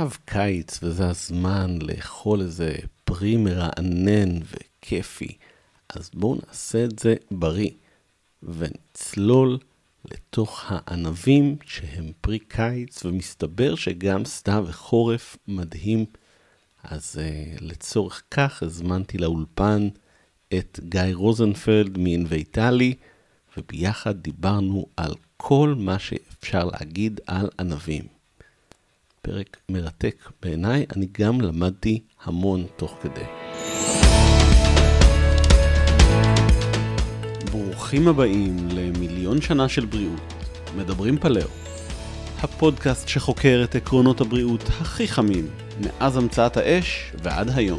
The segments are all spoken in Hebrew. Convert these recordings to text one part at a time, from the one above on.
עכשיו קיץ וזה הזמן לאכול איזה פרי מרענן וכיפי, אז בואו נעשה את זה בריא ונצלול לתוך הענבים שהם פרי קיץ, ומסתבר שגם סתיו וחורף מדהים. אז uh, לצורך כך הזמנתי לאולפן את גיא רוזנפלד מאינוויטלי, וביחד דיברנו על כל מה שאפשר להגיד על ענבים. פרק מרתק בעיניי, אני גם למדתי המון תוך כדי. ברוכים הבאים למיליון שנה של בריאות, מדברים פלאו. הפודקאסט שחוקר את עקרונות הבריאות הכי חמים, מאז המצאת האש ועד היום.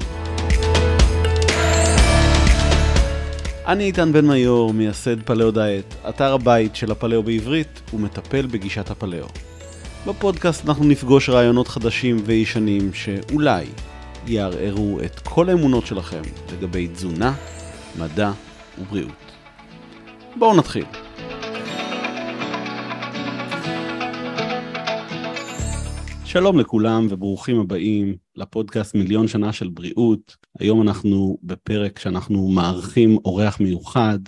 אני איתן בן מיור, מייסד פלאו דיאט, אתר הבית של הפלאו בעברית, ומטפל בגישת הפלאו. בפודקאסט אנחנו נפגוש רעיונות חדשים וישנים שאולי יערערו את כל האמונות שלכם לגבי תזונה, מדע ובריאות. בואו נתחיל. שלום לכולם וברוכים הבאים לפודקאסט מיליון שנה של בריאות. היום אנחנו בפרק שאנחנו מארחים אורח מיוחד,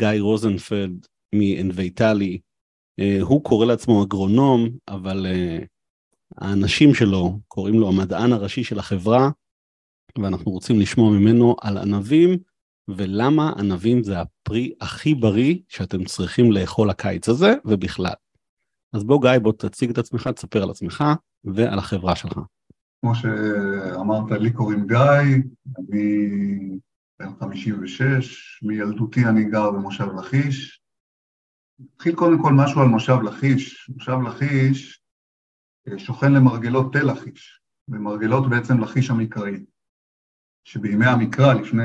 גיא רוזנפלד מאנוויטלי. Uh, הוא קורא לעצמו אגרונום, אבל uh, האנשים שלו קוראים לו המדען הראשי של החברה, ואנחנו רוצים לשמוע ממנו על ענבים ולמה ענבים זה הפרי הכי בריא שאתם צריכים לאכול הקיץ הזה ובכלל. אז בוא גיא, בוא תציג את עצמך, תספר על עצמך ועל החברה שלך. כמו שאמרת, לי קוראים גיא, אני בן 56, מילדותי אני גר במושב לכיש. נתחיל קודם כל משהו על מושב לכיש. מושב לכיש אה, שוכן למרגלות תל לכיש, ומרגלות בעצם לכיש המקראי, שבימי המקרא, לפני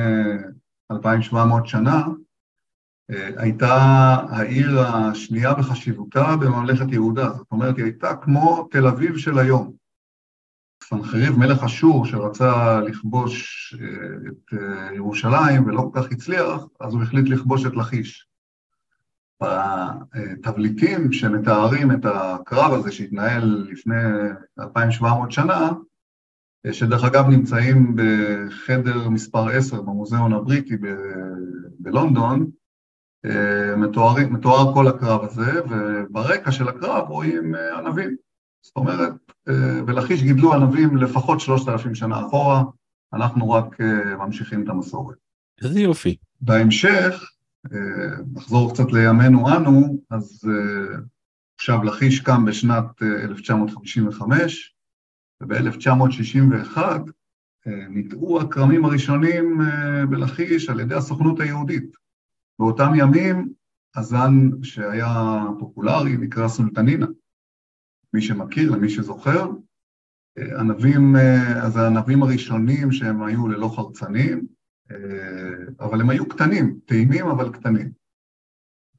2,700 שנה, אה, הייתה העיר השנייה בחשיבותה בממלכת יהודה, זאת אומרת, היא הייתה כמו תל אביב של היום. סנחריב, מלך אשור, שרצה לכבוש אה, את ירושלים ולא כל כך הצליח, אז הוא החליט לכבוש את לכיש. בתבליטים שמתארים את הקרב הזה שהתנהל לפני 2,700 שנה, שדרך אגב נמצאים בחדר מספר 10 במוזיאון הבריטי בלונדון, מתואר, מתואר כל הקרב הזה, וברקע של הקרב רואים אה, ענבים. זאת אומרת, אה, בלכיש גידלו ענבים לפחות שלושת אלפים שנה אחורה, אנחנו רק אה, ממשיכים את המסורת. איזה יופי. בהמשך, נחזור קצת לימינו אנו, אז עכשיו לכיש קם בשנת 1955, וב-1961 ניטעו הכרמים הראשונים בלכיש על ידי הסוכנות היהודית. באותם ימים הזן שהיה פופולרי נקרא סולטנינה. מי שמכיר, למי שזוכר, ענבים, אז הענבים הראשונים שהם היו ללא חרצנים, אבל הם היו קטנים, טעימים אבל קטנים.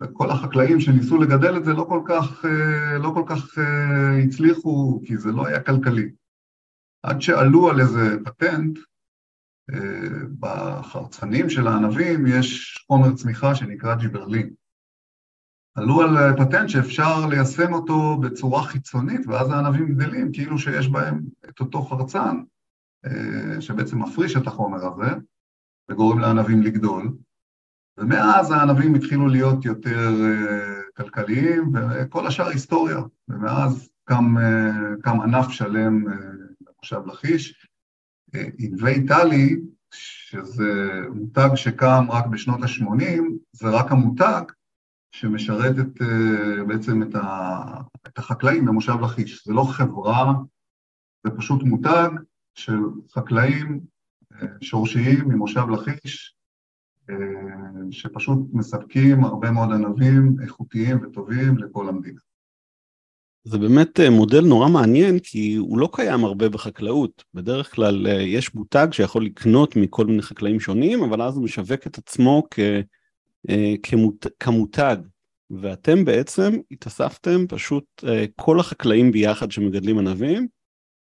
וכל החקלאים שניסו לגדל את זה לא כל כך, לא כל כך הצליחו, כי זה לא היה כלכלי. עד שעלו על איזה פטנט, בחרצנים של הענבים יש חומר צמיחה שנקרא ג'יברלין. עלו על פטנט שאפשר ליישם אותו בצורה חיצונית, ואז הענבים גדלים כאילו שיש בהם את אותו חרצן, אה, שבעצם מפריש את החומר הזה, וגורם לענבים לגדול. ומאז הענבים התחילו להיות יותר אה, כלכליים, וכל השאר היסטוריה. ומאז קם, אה, קם ענף שלם במושב לכיש, ענבי טלי, שזה מותג שקם רק בשנות ה-80, זה רק המותג שמשרת את, אה, בעצם את, ה, את החקלאים במושב לכיש. זה לא חברה, זה פשוט מותג של חקלאים אה, שורשיים ממושב לכיש, אה, שפשוט מספקים הרבה מאוד ענבים איכותיים וטובים לכל המדינה. זה באמת אה, מודל נורא מעניין כי הוא לא קיים הרבה בחקלאות. בדרך כלל אה, יש מותג שיכול לקנות מכל מיני חקלאים שונים, אבל אז הוא משווק את עצמו כ, כמות, כמותג. ואתם בעצם התאספתם פשוט כל החקלאים ביחד שמגדלים ענבים,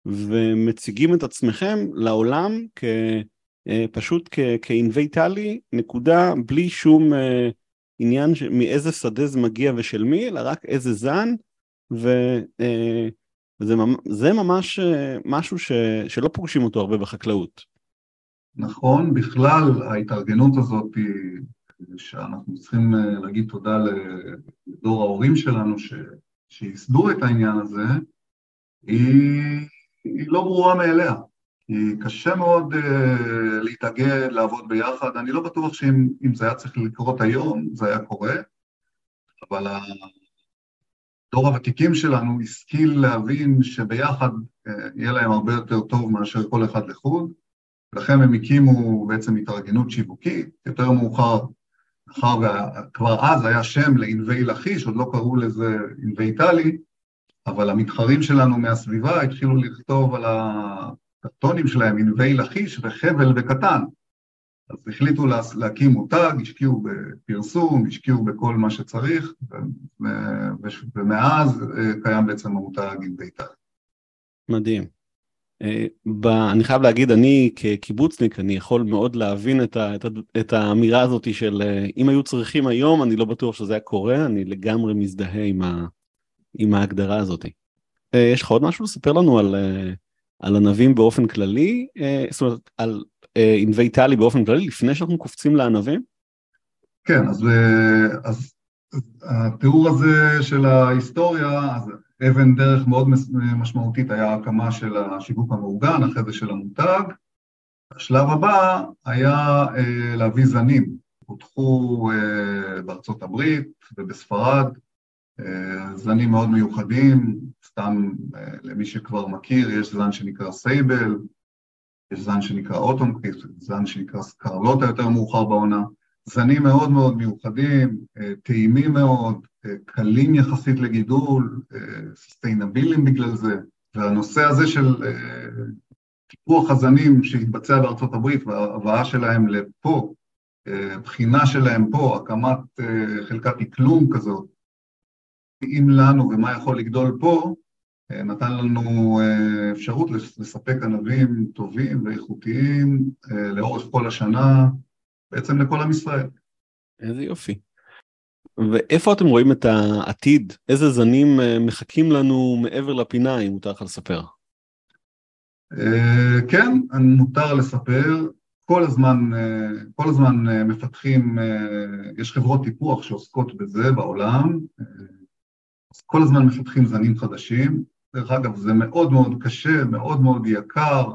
ומציגים את עצמכם לעולם כ, פשוט כאינוויטלי, נקודה, בלי שום עניין מאיזה שדה זה מגיע ושל מי, אלא רק איזה זן. זה, זה ממש משהו ש, שלא פוגשים אותו הרבה בחקלאות. נכון, בכלל ההתארגנות הזאת היא שאנחנו צריכים להגיד תודה לדור ההורים שלנו ש, שייסדו את העניין הזה, היא, היא לא ברורה מאליה. כי קשה מאוד uh, להתאגד, לעבוד ביחד. אני לא בטוח שאם זה היה צריך לקרות היום, זה היה קורה, אבל הדור הוותיקים שלנו השכיל להבין שביחד uh, יהיה להם הרבה יותר טוב מאשר כל אחד לחוד, לכן הם הקימו בעצם התארגנות שיווקית, יותר מאוחר, מאחר וכבר אז היה שם לענבי לכיש, עוד לא קראו לזה ענבי איטלי, אבל המתחרים שלנו מהסביבה התחילו לכתוב על הקרטונים שלהם ענבי לכיש וחבל וקטן. אז החליטו להקים מותג, השקיעו בפרסום, השקיעו בכל מה שצריך, ומאז אה, קיים בעצם המותג עם בית"ר. מדהים. אה, אני חייב להגיד, אני כקיבוצניק, אני יכול מאוד להבין את, ה, את, ה, את האמירה הזאת של אה, אם היו צריכים היום, אני לא בטוח שזה היה קורה, אני לגמרי מזדהה עם, ה, עם ההגדרה הזאת. יש לך עוד משהו לספר לנו על, על ענבים באופן כללי, אה, זאת אומרת, על אה, ענבי טלי באופן כללי, לפני שאנחנו קופצים לענבים? כן, אז, אה, אז התיאור הזה של ההיסטוריה, אז אבן דרך מאוד משמעותית היה הקמה של השיווק המאורגן, אחרי זה של המותג. השלב הבא היה להביא זנים, פותחו בארצות הברית ובספרד, זנים מאוד מיוחדים, סתם אה, למי שכבר מכיר, יש זן שנקרא סייבל, יש זן שנקרא אוטומקריס, זן שנקרא סקרלוטה יותר מאוחר בעונה, זנים מאוד מאוד מיוחדים, אה, טעימים מאוד, אה, קלים יחסית לגידול, סוסטיינבילים בגלל זה, והנושא הזה של טיפוח הזנים שהתבצע בארצות הברית וההבאה שלהם לפה, בחינה שלהם פה, הקמת חלקת אקלום כזאת, מתאים לנו ומה יכול לגדול פה, אה, נתן לנו אה, אפשרות לספק ענבים טובים ואיכותיים אה, לאורך כל השנה, בעצם לכל עם ישראל. איזה יופי. ואיפה אתם רואים את העתיד? איזה זנים מחכים לנו מעבר לפינה, אם מותר לך לספר? כן, מותר לספר. כל הזמן, כל הזמן מפתחים, יש חברות טיפוח שעוסקות בזה בעולם, כל הזמן מפתחים זנים חדשים. דרך אגב, זה מאוד מאוד קשה, מאוד מאוד יקר.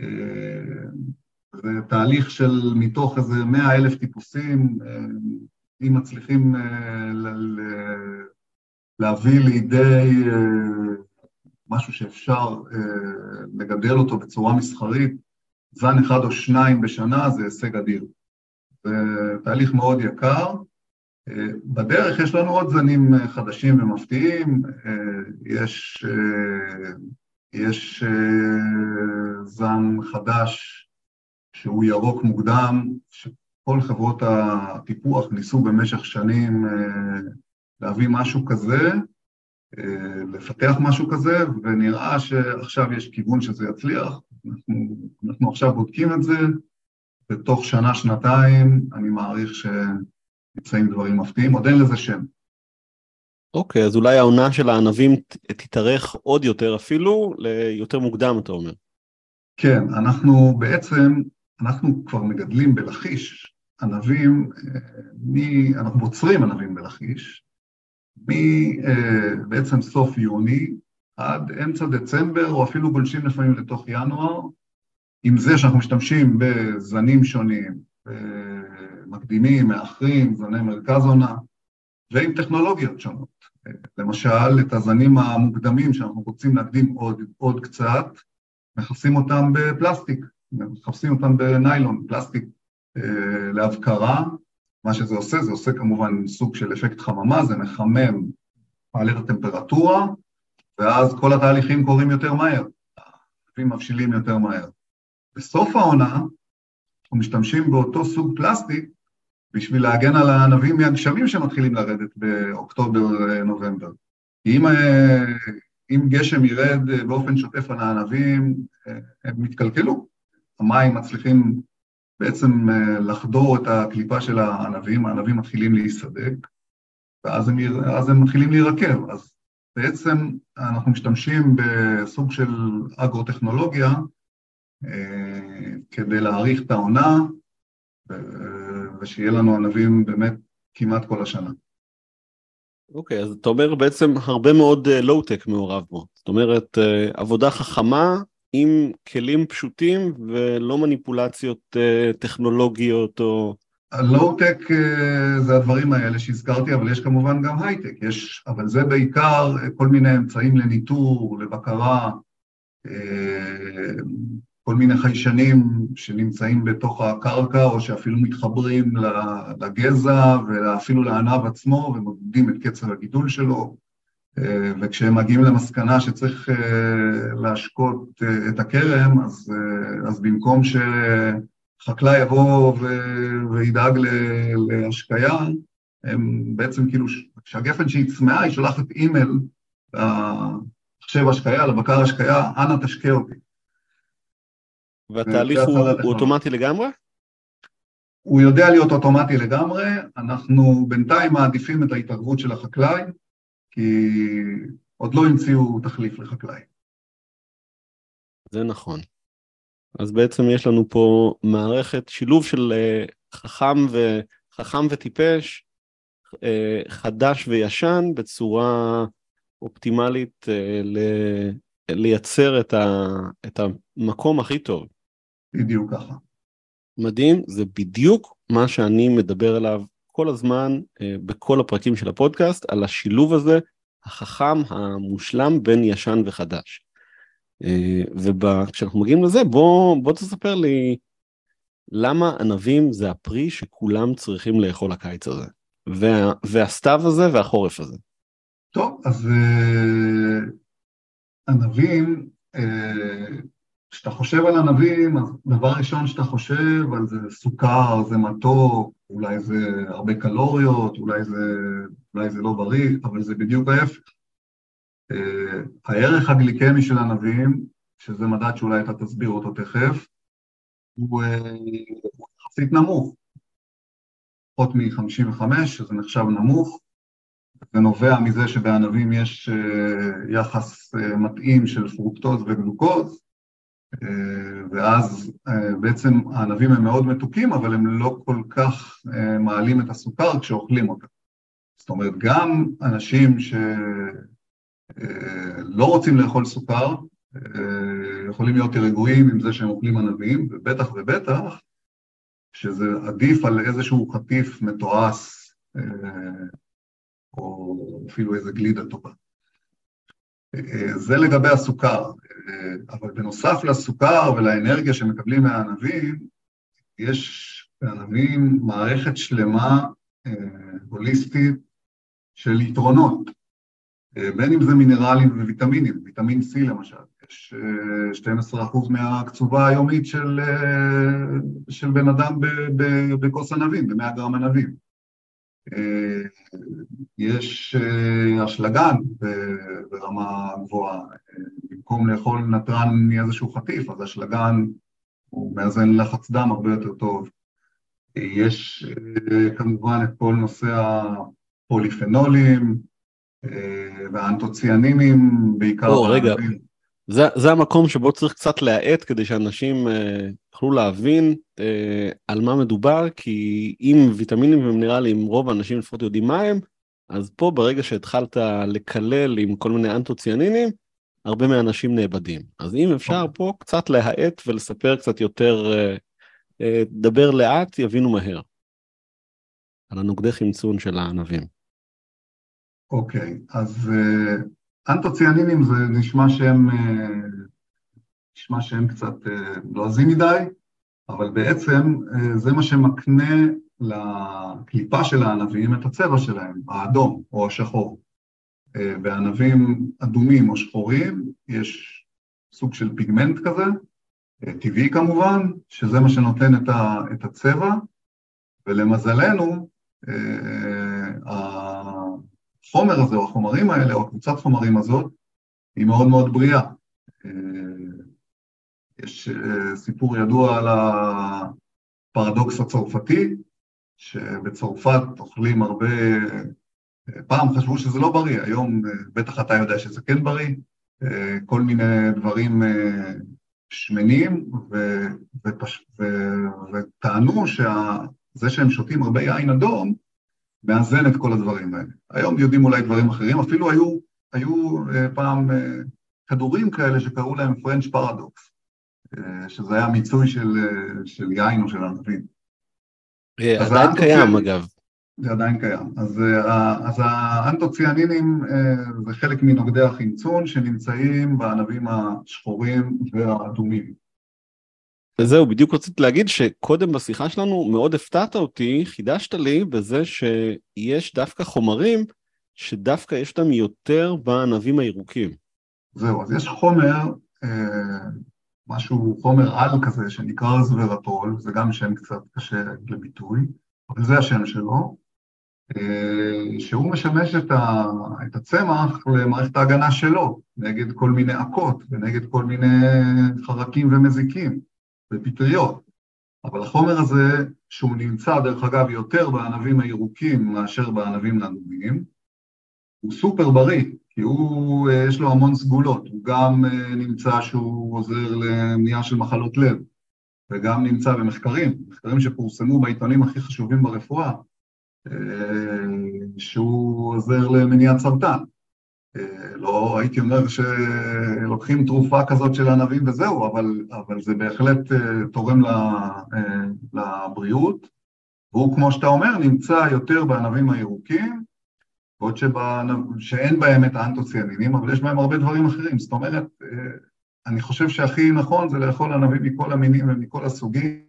אה, זה תהליך של מתוך איזה מאה אלף טיפוסים, אה, אם מצליחים אה, להביא לידי משהו שאפשר לגדל אותו בצורה מסחרית, זן אחד או שניים בשנה זה הישג אדיר. זה תהליך מאוד יקר, בדרך יש לנו עוד זנים אה, חדשים ומפתיעים, אה, יש, אה, יש זן חדש שהוא ירוק מוקדם, שכל חברות הטיפוח ניסו במשך שנים להביא משהו כזה, לפתח משהו כזה, ונראה שעכשיו יש כיוון שזה יצליח. אנחנו, אנחנו עכשיו בודקים את זה, בתוך שנה-שנתיים אני מעריך ש... נמצאים דברים מפתיעים, עוד אין לזה שם. אוקיי, אז אולי העונה של הענבים תתארך עוד יותר אפילו, ליותר מוקדם אתה אומר. כן, אנחנו בעצם, אנחנו כבר מגדלים בלכיש ענבים, אה, מ... אנחנו בוצרים ענבים בלכיש, מבעצם אה, סוף יוני עד אמצע דצמבר, או אפילו גולשים לפעמים לתוך ינואר, עם זה שאנחנו משתמשים בזנים שונים, מקדימים, מאחרים, זני מרכז עונה, ועם טכנולוגיות שונות. למשל, את הזנים המוקדמים שאנחנו רוצים להקדים עוד, עוד קצת, מכסים אותם בפלסטיק, מכסים אותם בניילון, פלסטיק אה, להבקרה. מה שזה עושה, זה עושה כמובן סוג של אפקט חממה, זה מחמם, מעלה את הטמפרטורה, ואז כל התהליכים קורים יותר מהר, הענבים מבשילים יותר מהר. בסוף העונה, אנחנו משתמשים באותו סוג פלסטיק בשביל להגן על הענבים מהגשמים שמתחילים לרדת באוקטובר-נובמבר. כי אם, אם גשם ירד באופן שוטף על הענבים, הם מתקלקלו. המים מצליחים בעצם לחדור את הקליפה של הענבים, הענבים מתחילים להיסדק, ואז הם, הם מתחילים להירקב. אז בעצם אנחנו משתמשים בסוג של אגרוטכנולוגיה כדי להאריך את העונה ושיהיה לנו ענבים באמת כמעט כל השנה. אוקיי, okay, אז אתה אומר בעצם הרבה מאוד לואו-טק מעורב בו. זאת אומרת, עבודה חכמה עם כלים פשוטים ולא מניפולציות טכנולוגיות או... הלואו-טק זה הדברים האלה שהזכרתי, אבל יש כמובן גם הייטק, יש, אבל זה בעיקר כל מיני אמצעים לניטור, לבקרה, כל מיני חיישנים שנמצאים בתוך הקרקע או שאפילו מתחברים לגזע ואפילו לענב עצמו ומודדים את קצב הגידול שלו, וכשהם מגיעים למסקנה שצריך להשקות את הכרם, אז, אז במקום ש... חקלאי יבוא וידאג להשקיה, הם בעצם כאילו, כשהגפן שהיא צמאה, היא שולחת אימייל למחשב השקיה, לבקר השקיה, אנא תשקה אותי. והתהליך הוא, הוא אוטומטי לגמרי? הוא יודע להיות אוטומטי לגמרי, אנחנו בינתיים מעדיפים את ההתערבות של החקלאי, כי עוד לא המציאו תחליף לחקלאי. זה נכון. אז בעצם יש לנו פה מערכת, שילוב של uh, חכם, ו, חכם וטיפש, uh, חדש וישן, בצורה אופטימלית uh, ל, לייצר את, ה, את המקום הכי טוב. בדיוק ככה. מדהים, זה בדיוק מה שאני מדבר עליו כל הזמן uh, בכל הפרקים של הפודקאסט, על השילוב הזה, החכם, המושלם בין ישן וחדש. אה, וכשאנחנו מגיעים לזה, בוא, בוא תספר לי למה ענבים זה הפרי שכולם צריכים לאכול הקיץ הזה, וה, והסתיו הזה והחורף הזה. טוב, אז uh, ענבים, אה, כשאתה uh, חושב על ענבים, אז דבר ראשון שאתה חושב על זה סוכר, זה מתוק, אולי זה הרבה קלוריות, אולי זה, אולי זה לא בריא, אבל זה בדיוק ההפך. אה, הערך הגליקמי של ענבים, שזה מדד שאולי אתה תסביר אותו תכף, הוא יחסית נמוך, פחות מ-55, שזה נחשב נמוך, זה נובע מזה שבענבים יש אה, יחס אה, מתאים של פרוקטוז וגלוקוז, ואז בעצם הענבים הם מאוד מתוקים, אבל הם לא כל כך מעלים את הסוכר כשאוכלים אותם. זאת אומרת, גם אנשים ש... לא רוצים לאכול סוכר, יכולים להיות רגועים עם זה שהם אוכלים ענבים, ובטח ובטח שזה עדיף על איזשהו חטיף מתועש, או אפילו איזה גלידה טובה. זה לגבי הסוכר, אבל בנוסף לסוכר ולאנרגיה שמקבלים מהענבים, יש בענבים מערכת שלמה הוליסטית של יתרונות. אה, בין אם זה מינרלים וויטמינים, ויטמין C למשל, יש 12% אה, מהקצובה היומית של, אה, של בן אדם בכוס ענבים, ב-100 גרם ענבים. יש אשלגן ברמה גבוהה, במקום לאכול נתרן מאיזשהו חטיף, אז אשלגן הוא מאזן לחץ דם הרבה יותר טוב. יש כמובן את כל נושא הפוליפנולים, והאנטוציאנינים בעיקר... או, רגע, זה, זה המקום שבו צריך קצת להאט כדי שאנשים אה, יוכלו להבין אה, על מה מדובר, כי אם ויטמינים ומינרלים, רוב האנשים לפחות יודעים מה הם, אז פה ברגע שהתחלת לקלל עם כל מיני אנטוציאנינים, הרבה מהאנשים נאבדים. אז אם אפשר okay. פה קצת להאט ולספר קצת יותר, אה, אה, דבר לאט, יבינו מהר. על הנוגדי חמצון של הענבים. אוקיי, אז אה, אנטוציאנינים זה נשמע שהם, אה, נשמע שהם קצת לועזים אה, מדי, אבל בעצם זה מה שמקנה לקליפה של הענבים את הצבע שלהם, האדום או השחור. בענבים אדומים או שחורים יש סוג של פיגמנט כזה, טבעי כמובן, שזה מה שנותן את הצבע, ולמזלנו, החומר הזה או החומרים האלה או קבוצת חומרים הזאת היא מאוד מאוד בריאה. אה, יש אה, סיפור ידוע על הפרדוקס הצרפתי, שבצרפת אוכלים הרבה פעם חשבו שזה לא בריא, היום בטח אתה יודע שזה כן בריא, כל מיני דברים שמנים, ו, ופש, ו, וטענו שזה שהם שותים הרבה יין אדום, מאזן את כל הדברים האלה. היום יודעים אולי דברים אחרים, אפילו היו, היו פעם כדורים כאלה שקראו להם פרנץ' פרדוקס, שזה היה מיצוי של, של יין או של ענבים. עדיין קיים אגב. זה עדיין קיים. אז, אז האנטוציאנינים זה חלק מנוגדי החמצון שנמצאים בענבים השחורים והאדומים. וזהו, בדיוק רציתי להגיד שקודם בשיחה שלנו מאוד הפתעת אותי, חידשת לי בזה שיש דווקא חומרים שדווקא יש אותם יותר בענבים הירוקים. זהו, אז יש חומר, משהו, חומר על כזה שנקרא רזוורטול, זה גם שם קצת קשה לביטוי, אבל זה השם שלו, שהוא משמש את, ה, את הצמח למערכת ההגנה שלו, נגד כל מיני עקות ונגד כל מיני חרקים ומזיקים ופטריות. אבל החומר הזה, שהוא נמצא דרך אגב יותר בענבים הירוקים מאשר בענבים האדומים, הוא סופר בריא, כי הוא, יש לו המון סגולות, הוא גם נמצא שהוא עוזר למניעה של מחלות לב, וגם נמצא במחקרים, מחקרים שפורסמו בעיתונים הכי חשובים ברפואה, שהוא עוזר למניעת סרטן. לא הייתי אומר שלוקחים תרופה כזאת של ענבים וזהו, אבל, אבל זה בהחלט תורם לבריאות, והוא, כמו שאתה אומר, נמצא יותר בענבים הירוקים, בעוד שאין בהם את האנטוציאנינים, אבל יש בהם הרבה דברים אחרים. זאת אומרת, אני חושב שהכי נכון זה לאכול ענבים מכל המינים ומכל הסוגים,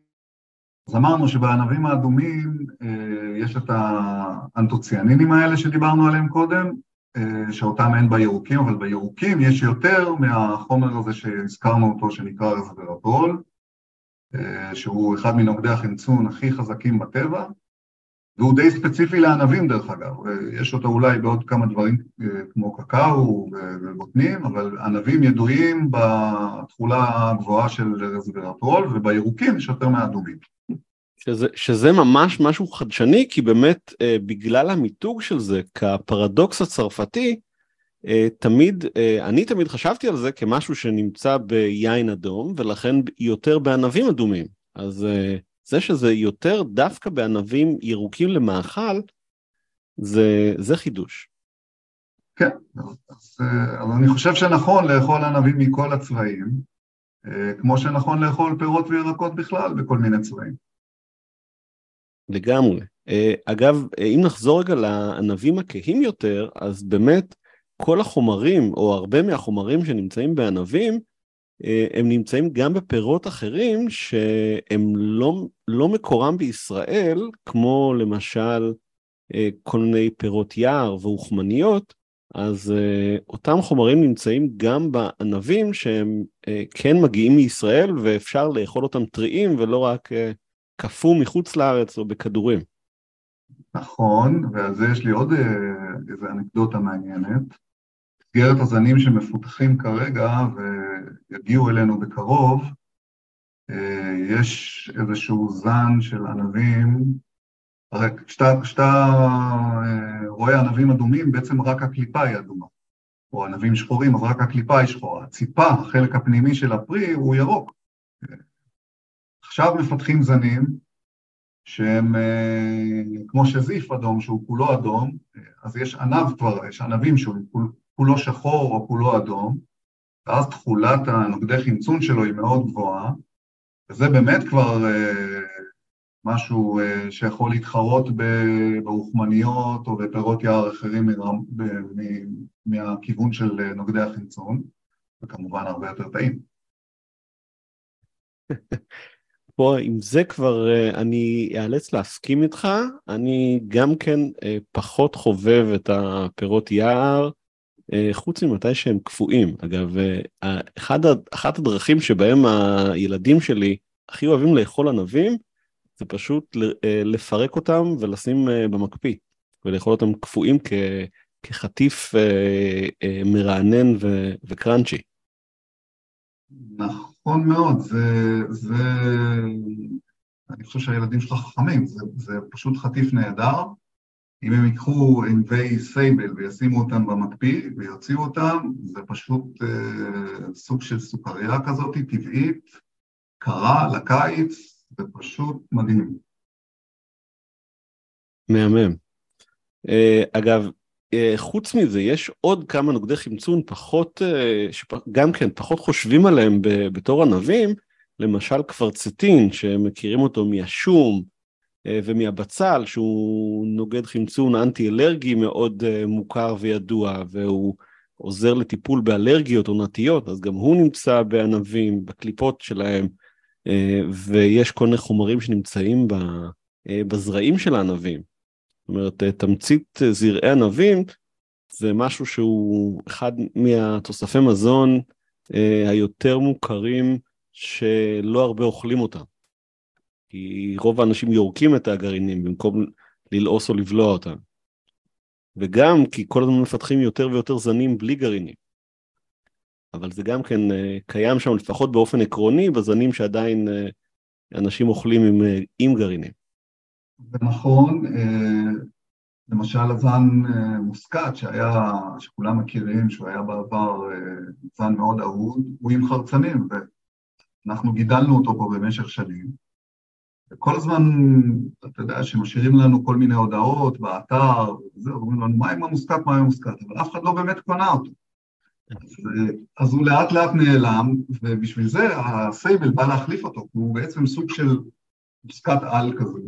אז אמרנו שבענבים האדומים יש את האנטוציאנינים האלה שדיברנו עליהם קודם, שאותם אין בירוקים, אבל בירוקים יש יותר מהחומר הזה שהזכרנו אותו שנקרא רזוורטול, שהוא אחד מנוגדי החמצון הכי חזקים בטבע, והוא די ספציפי לענבים דרך אגב, יש אותו אולי בעוד כמה דברים כמו קקאו ובוטנים, אבל ענבים ידועים בתכולה הגבוהה של רזוורטול, ובירוקים יש יותר מהאדומים. שזה, שזה ממש משהו חדשני, כי באמת אה, בגלל המיתוג של זה כפרדוקס הצרפתי, אה, תמיד, אה, אני תמיד חשבתי על זה כמשהו שנמצא ביין אדום, ולכן יותר בענבים אדומים. אז אה, זה שזה יותר דווקא בענבים ירוקים למאכל, זה, זה חידוש. כן, אז, אז, אז אני חושב שנכון לאכול ענבים מכל הצבעים, אה, כמו שנכון לאכול פירות וירקות בכלל בכל מיני צבעים. לגמרי. אה, אגב, אה, אם נחזור רגע לענבים הכהים יותר, אז באמת כל החומרים, או הרבה מהחומרים שנמצאים בענבים, אה, הם נמצאים גם בפירות אחרים שהם לא, לא מקורם בישראל, כמו למשל כל מיני פירות יער ואוכמניות, אז אותם חומרים נמצאים גם בענבים שהם כן מגיעים מישראל ואפשר לאכול אותם טריים ולא רק קפוא מחוץ לארץ או בכדורים. נכון, ועל זה יש לי עוד אה, איזו אנקדוטה מעניינת. מסגרת הזנים שמפותחים כרגע ויגיעו אלינו בקרוב, אה, יש איזשהו זן של ענבים, הרי כשאתה אה, רואה ענבים אדומים, בעצם רק הקליפה היא אדומה, או ענבים שחורים, אז רק הקליפה היא שחורה. הציפה, החלק הפנימי של הפרי, הוא ירוק. עכשיו מפתחים זנים שהם אה, כמו שזיף אדום, שהוא כולו אדום, אז יש ענב כבר, יש ענבים שהוא כולו שחור או כולו אדום, ואז תכולת הנוגדי חמצון שלו היא מאוד גבוהה, וזה באמת כבר אה, משהו אה, שיכול להתחרות ברוחמניות או בפירות יער אחרים מהכיוון של נוגדי החמצון, וכמובן הרבה יותר טעים. פה עם זה כבר אה, אני אאלץ להסכים איתך, אני גם כן אה, פחות חובב את הפירות יער, אה, חוץ ממתי שהם קפואים. אגב, אחד, אחת הדרכים שבהם הילדים שלי הכי אוהבים לאכול ענבים, זה פשוט לפרק אותם ולשים במקפיא, ולאכול אותם קפואים כ, כחטיף מרענן ו, וקראנצ'י. נכון. נכון מאוד, זה, זה... אני חושב שהילדים שלך חכמים, זה, זה פשוט חטיף נהדר, אם הם ייקחו ענבי סייבל וישימו אותם במקפיא ויוציאו אותם, זה פשוט אה, סוג של סוכריה כזאת טבעית, קרה לקיץ, זה פשוט מדהים. מהמם. Uh, אגב, uh, חוץ מזה, יש עוד כמה נוגדי חמצון פחות, uh, שגם כן פחות חושבים עליהם בתור ענבים, למשל קוורצטין, שמכירים אותו מהשום, אה, ומהבצל, שהוא נוגד חמצון אנטי-אלרגי מאוד אה, מוכר וידוע, והוא עוזר לטיפול באלרגיות עונתיות, אז גם הוא נמצא בענבים, בקליפות שלהם, אה, ויש כל מיני חומרים שנמצאים בזרעים של הענבים. זאת אומרת, תמצית זרעי ענבים זה משהו שהוא אחד מהתוספי מזון היותר מוכרים שלא הרבה אוכלים אותם. כי רוב האנשים יורקים את הגרעינים במקום ללעוס או לבלוע אותם. וגם כי כל הזמן מפתחים יותר ויותר זנים בלי גרעינים. אבל זה גם כן אה, קיים שם לפחות באופן עקרוני בזנים שעדיין אה, אנשים אוכלים עם, אה, עם גרעינים. זה נכון, למשל הזן מוסקת שהיה, שכולם מכירים, שהוא היה בעבר זן מאוד אהוד, הוא עם חרצנים, ואנחנו גידלנו אותו פה במשך שנים. וכל הזמן, אתה יודע, שמשאירים לנו כל מיני הודעות באתר, וזה, אומרים לנו, מה עם המוסקת, מה עם המוסקת, אבל אף אחד לא באמת קונה אותו. אז, אז הוא לאט לאט נעלם, ובשביל זה הסייבל בא להחליף אותו, הוא בעצם סוג של מוסקט על כזה,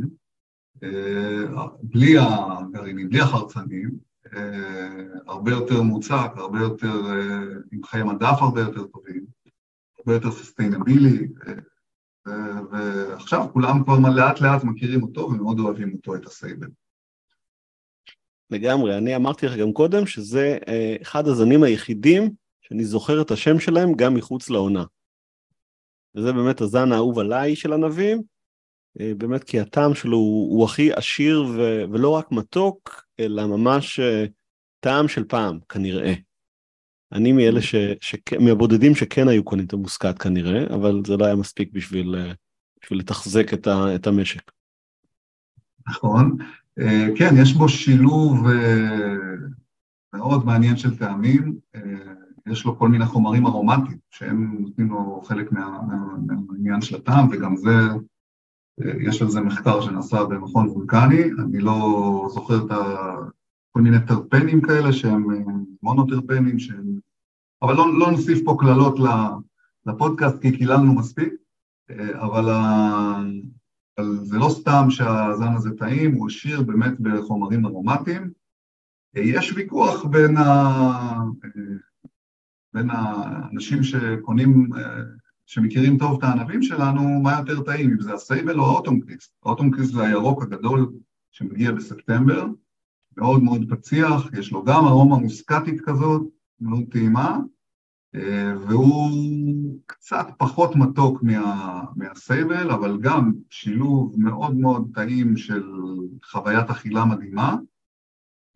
אה, בלי הגרעינים, בלי החרצנים, אה, הרבה יותר מוצק, הרבה יותר, אה, עם חיי מדף הרבה יותר טובים, הרבה יותר sustainable, ועכשיו כולם כבר לאט לאט מכירים אותו ומאוד אוהבים אותו, את הסייבל. לגמרי, אני אמרתי לך גם קודם שזה אה, אחד הזנים היחידים שאני זוכר את השם שלהם גם מחוץ לעונה. וזה באמת הזן האהוב עליי של ענבים, אה, באמת כי הטעם שלו הוא, הוא הכי עשיר ו, ולא רק מתוק, אלא ממש אה, טעם של פעם, כנראה. אני מאלה ש, ש, מהבודדים שכן היו קונים את המוסקת כנראה, אבל זה לא היה מספיק בשביל, אה, בשביל לתחזק את, ה, את המשק. נכון. אה, כן, יש בו שילוב אה, מאוד מעניין של טעמים. יש לו כל מיני חומרים ארומטיים, שהם נותנים לו חלק מה, מהעניין של הטעם, וגם זה, יש על זה מחקר שנעשה במכון וולקני, אני לא זוכר את ה... כל מיני טרפנים כאלה שהם מונוטרפנים, שהם... אבל לא, לא נוסיף פה קללות לפודקאסט כי קיללנו מספיק, אבל, אבל זה לא סתם שהזן הזה טעים, הוא עשיר באמת בחומרים ארומטיים. יש ויכוח בין, ה... בין האנשים שקונים, שמכירים טוב את הענבים שלנו, מה יותר טעים, אם זה הסייבל או האוטומקריסט. האוטומקריסט זה הירוק הגדול שמגיע בספטמבר, מאוד מאוד פציח, יש לו גם ארומה מוסקטית כזאת, מאוד טעימה, אה, והוא קצת פחות מתוק מה, מהסייבל, אבל גם שילוב מאוד מאוד טעים של חוויית אכילה מדהימה.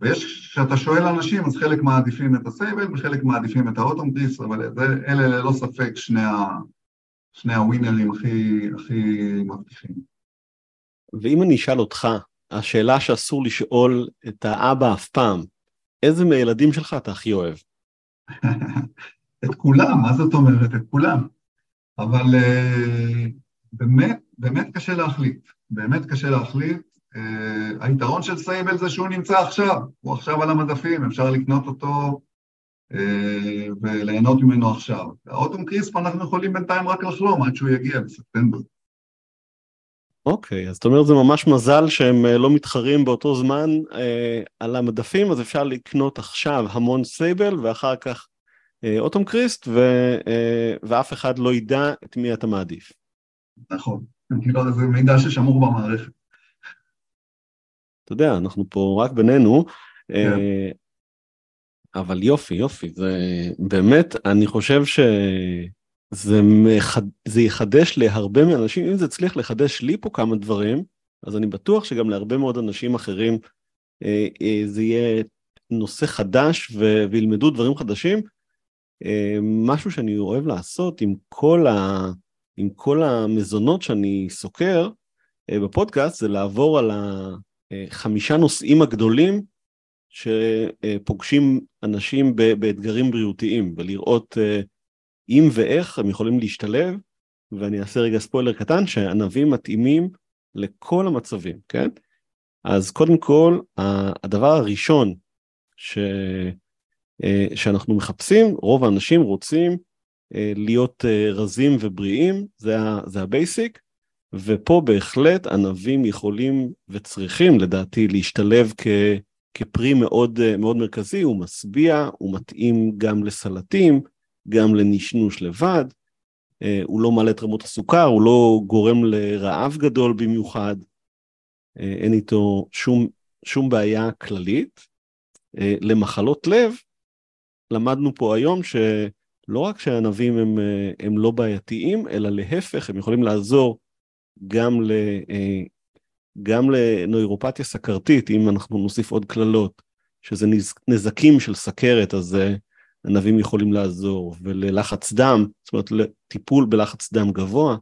ויש, כשאתה שואל אנשים, אז חלק מעדיפים את הסייבל וחלק מעדיפים את האוטומקריס, אבל זה, אלה ללא ספק שני, ה, שני הווינרים הכי, הכי מבטיחים. ואם אני אשאל אותך, השאלה שאסור לשאול את האבא אף פעם, איזה מהילדים שלך אתה הכי אוהב? את כולם, מה זאת אומרת? את כולם. אבל uh, באמת, באמת קשה להחליט. באמת קשה להחליט. Uh, היתרון של סייבל זה שהוא נמצא עכשיו, הוא עכשיו על המדפים, אפשר לקנות אותו uh, וליהנות ממנו עכשיו. האוטום קריספ אנחנו יכולים בינתיים רק לחלום עד שהוא יגיע בספטמבר. אוקיי, אז זאת אומרת זה ממש מזל שהם אה, לא מתחרים באותו זמן אה, על המדפים, אז אפשר לקנות עכשיו המון סייבל ואחר כך אה, אוטום קריסט, ו, אה, ואף אחד לא ידע את מי אתה מעדיף. נכון, כאילו זה מידע ששמור במערכת. אתה יודע, אנחנו פה רק בינינו, אה, כן. אה, אבל יופי, יופי, זה באמת, אני חושב ש... זה, מחד... זה יחדש להרבה מהאנשים, אם זה יצליח לחדש לי פה כמה דברים, אז אני בטוח שגם להרבה מאוד אנשים אחרים אה, אה, זה יהיה נושא חדש ו... וילמדו דברים חדשים. אה, משהו שאני אוהב לעשות עם כל, ה... עם כל המזונות שאני סוקר אה, בפודקאסט, זה לעבור על. החמישה נושאים הגדולים שפוגשים אנשים באתגרים בריאותיים, ולראות אם ואיך הם יכולים להשתלב, ואני אעשה רגע ספוילר קטן, שענבים מתאימים לכל המצבים, כן? אז קודם כל, הדבר הראשון ש... שאנחנו מחפשים, רוב האנשים רוצים להיות רזים ובריאים, זה, ה... זה ה basic, ופה בהחלט ענבים יכולים וצריכים לדעתי להשתלב כ... כפרי מאוד, מאוד מרכזי, הוא משביע, הוא מתאים גם לסלטים, גם לנשנוש לבד, הוא לא מעלה את רמות הסוכר, הוא לא גורם לרעב גדול במיוחד, אין איתו שום, שום בעיה כללית. למחלות לב, למדנו פה היום שלא רק שהענבים הם, הם לא בעייתיים, אלא להפך, הם יכולים לעזור גם, ל, גם לנוירופתיה סכרתית, אם אנחנו נוסיף עוד קללות, שזה נזקים של סכרת, אז ענבים יכולים לעזור, וללחץ דם, זאת אומרת לטיפול בלחץ דם גבוה,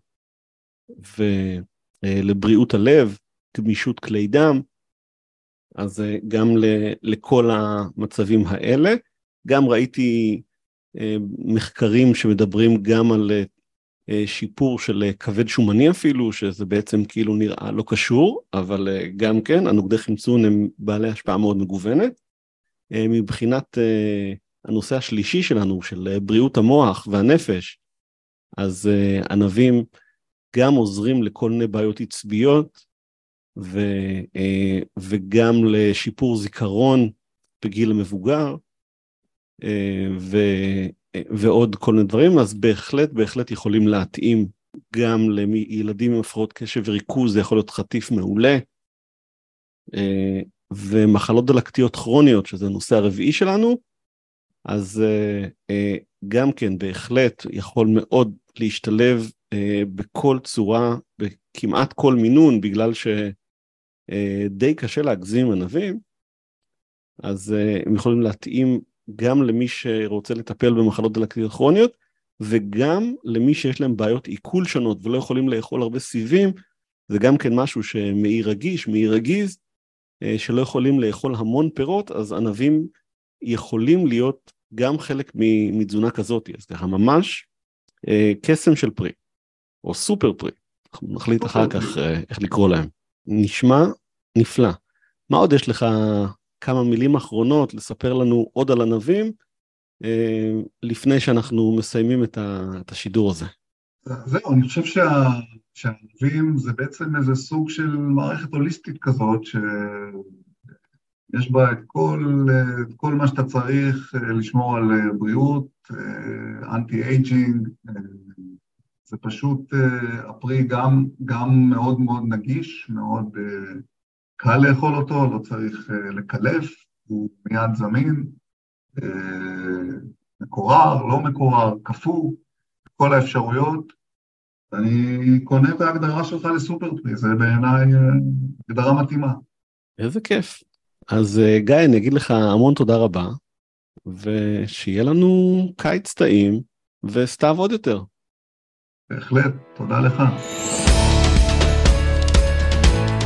ולבריאות הלב, גמישות כלי דם, אז גם לכל המצבים האלה. גם ראיתי מחקרים שמדברים גם על שיפור של כבד שומני אפילו, שזה בעצם כאילו נראה לא קשור, אבל גם כן, הנוגדי חמצון הם בעלי השפעה מאוד מגוונת. מבחינת הנושא השלישי שלנו, של בריאות המוח והנפש, אז ענבים גם עוזרים לכל מיני בעיות עצביות, ו, וגם לשיפור זיכרון בגיל המבוגר, ו, ועוד כל מיני דברים, אז בהחלט, בהחלט יכולים להתאים גם לילדים עם הפרעות קשב וריכוז, זה יכול להיות חטיף מעולה. ומחלות דלקתיות כרוניות, שזה הנושא הרביעי שלנו, אז גם כן בהחלט יכול מאוד להשתלב בכל צורה, בכמעט כל מינון, בגלל שדי קשה להגזים ענבים, אז הם יכולים להתאים גם למי שרוצה לטפל במחלות דלקתיות כרוניות, וגם למי שיש להם בעיות עיכול שונות ולא יכולים לאכול הרבה סיבים, זה גם כן משהו שמעי רגיש, מעי רגיז, שלא יכולים לאכול המון פירות, אז ענבים יכולים להיות גם חלק מתזונה כזאת, אז ככה ממש קסם של פרי, או סופר פרי, אנחנו נחליט אחר כך איך לקרוא להם. נשמע נפלא. מה עוד יש לך כמה מילים אחרונות לספר לנו עוד על ענבים, לפני שאנחנו מסיימים את השידור הזה. זהו, אני חושב שה... שהענבים זה בעצם איזה סוג של מערכת הוליסטית כזאת, שיש בה את כל, את כל מה שאתה צריך לשמור על בריאות, anti aging, זה פשוט, הפרי גם, גם מאוד מאוד נגיש, מאוד קל לאכול אותו, לא צריך לקלף, הוא מיד זמין, מקורר, לא מקורר, קפוא, כל האפשרויות. אני קונה את ההגדרה שלך לסופר פרי, זה בעיניי הגדרה מתאימה. איזה כיף. אז גיא, אני אגיד לך המון תודה רבה, ושיהיה לנו קיץ טעים וסתיו עוד יותר. בהחלט, תודה לך.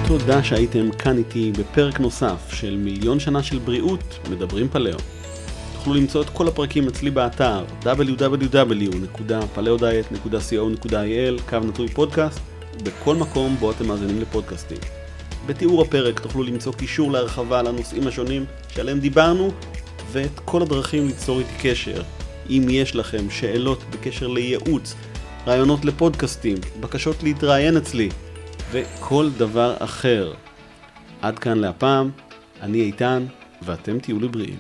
תודה שהייתם כאן איתי בפרק נוסף של מיליון שנה של בריאות, מדברים פלאו. תוכלו למצוא את כל הפרקים אצלי באתר www.paleodiet.co.il, קו נטוי פודקאסט, בכל מקום בו אתם מאזינים לפודקאסטים. בתיאור הפרק תוכלו למצוא קישור להרחבה על הנושאים השונים שעליהם דיברנו, ואת כל הדרכים ליצור איתי קשר. אם יש לכם שאלות בקשר לייעוץ, רעיונות לפודקאסטים, בקשות להתראיין אצלי, וכל דבר אחר. עד כאן להפעם, אני איתן, ואתם תהיו לבריאים.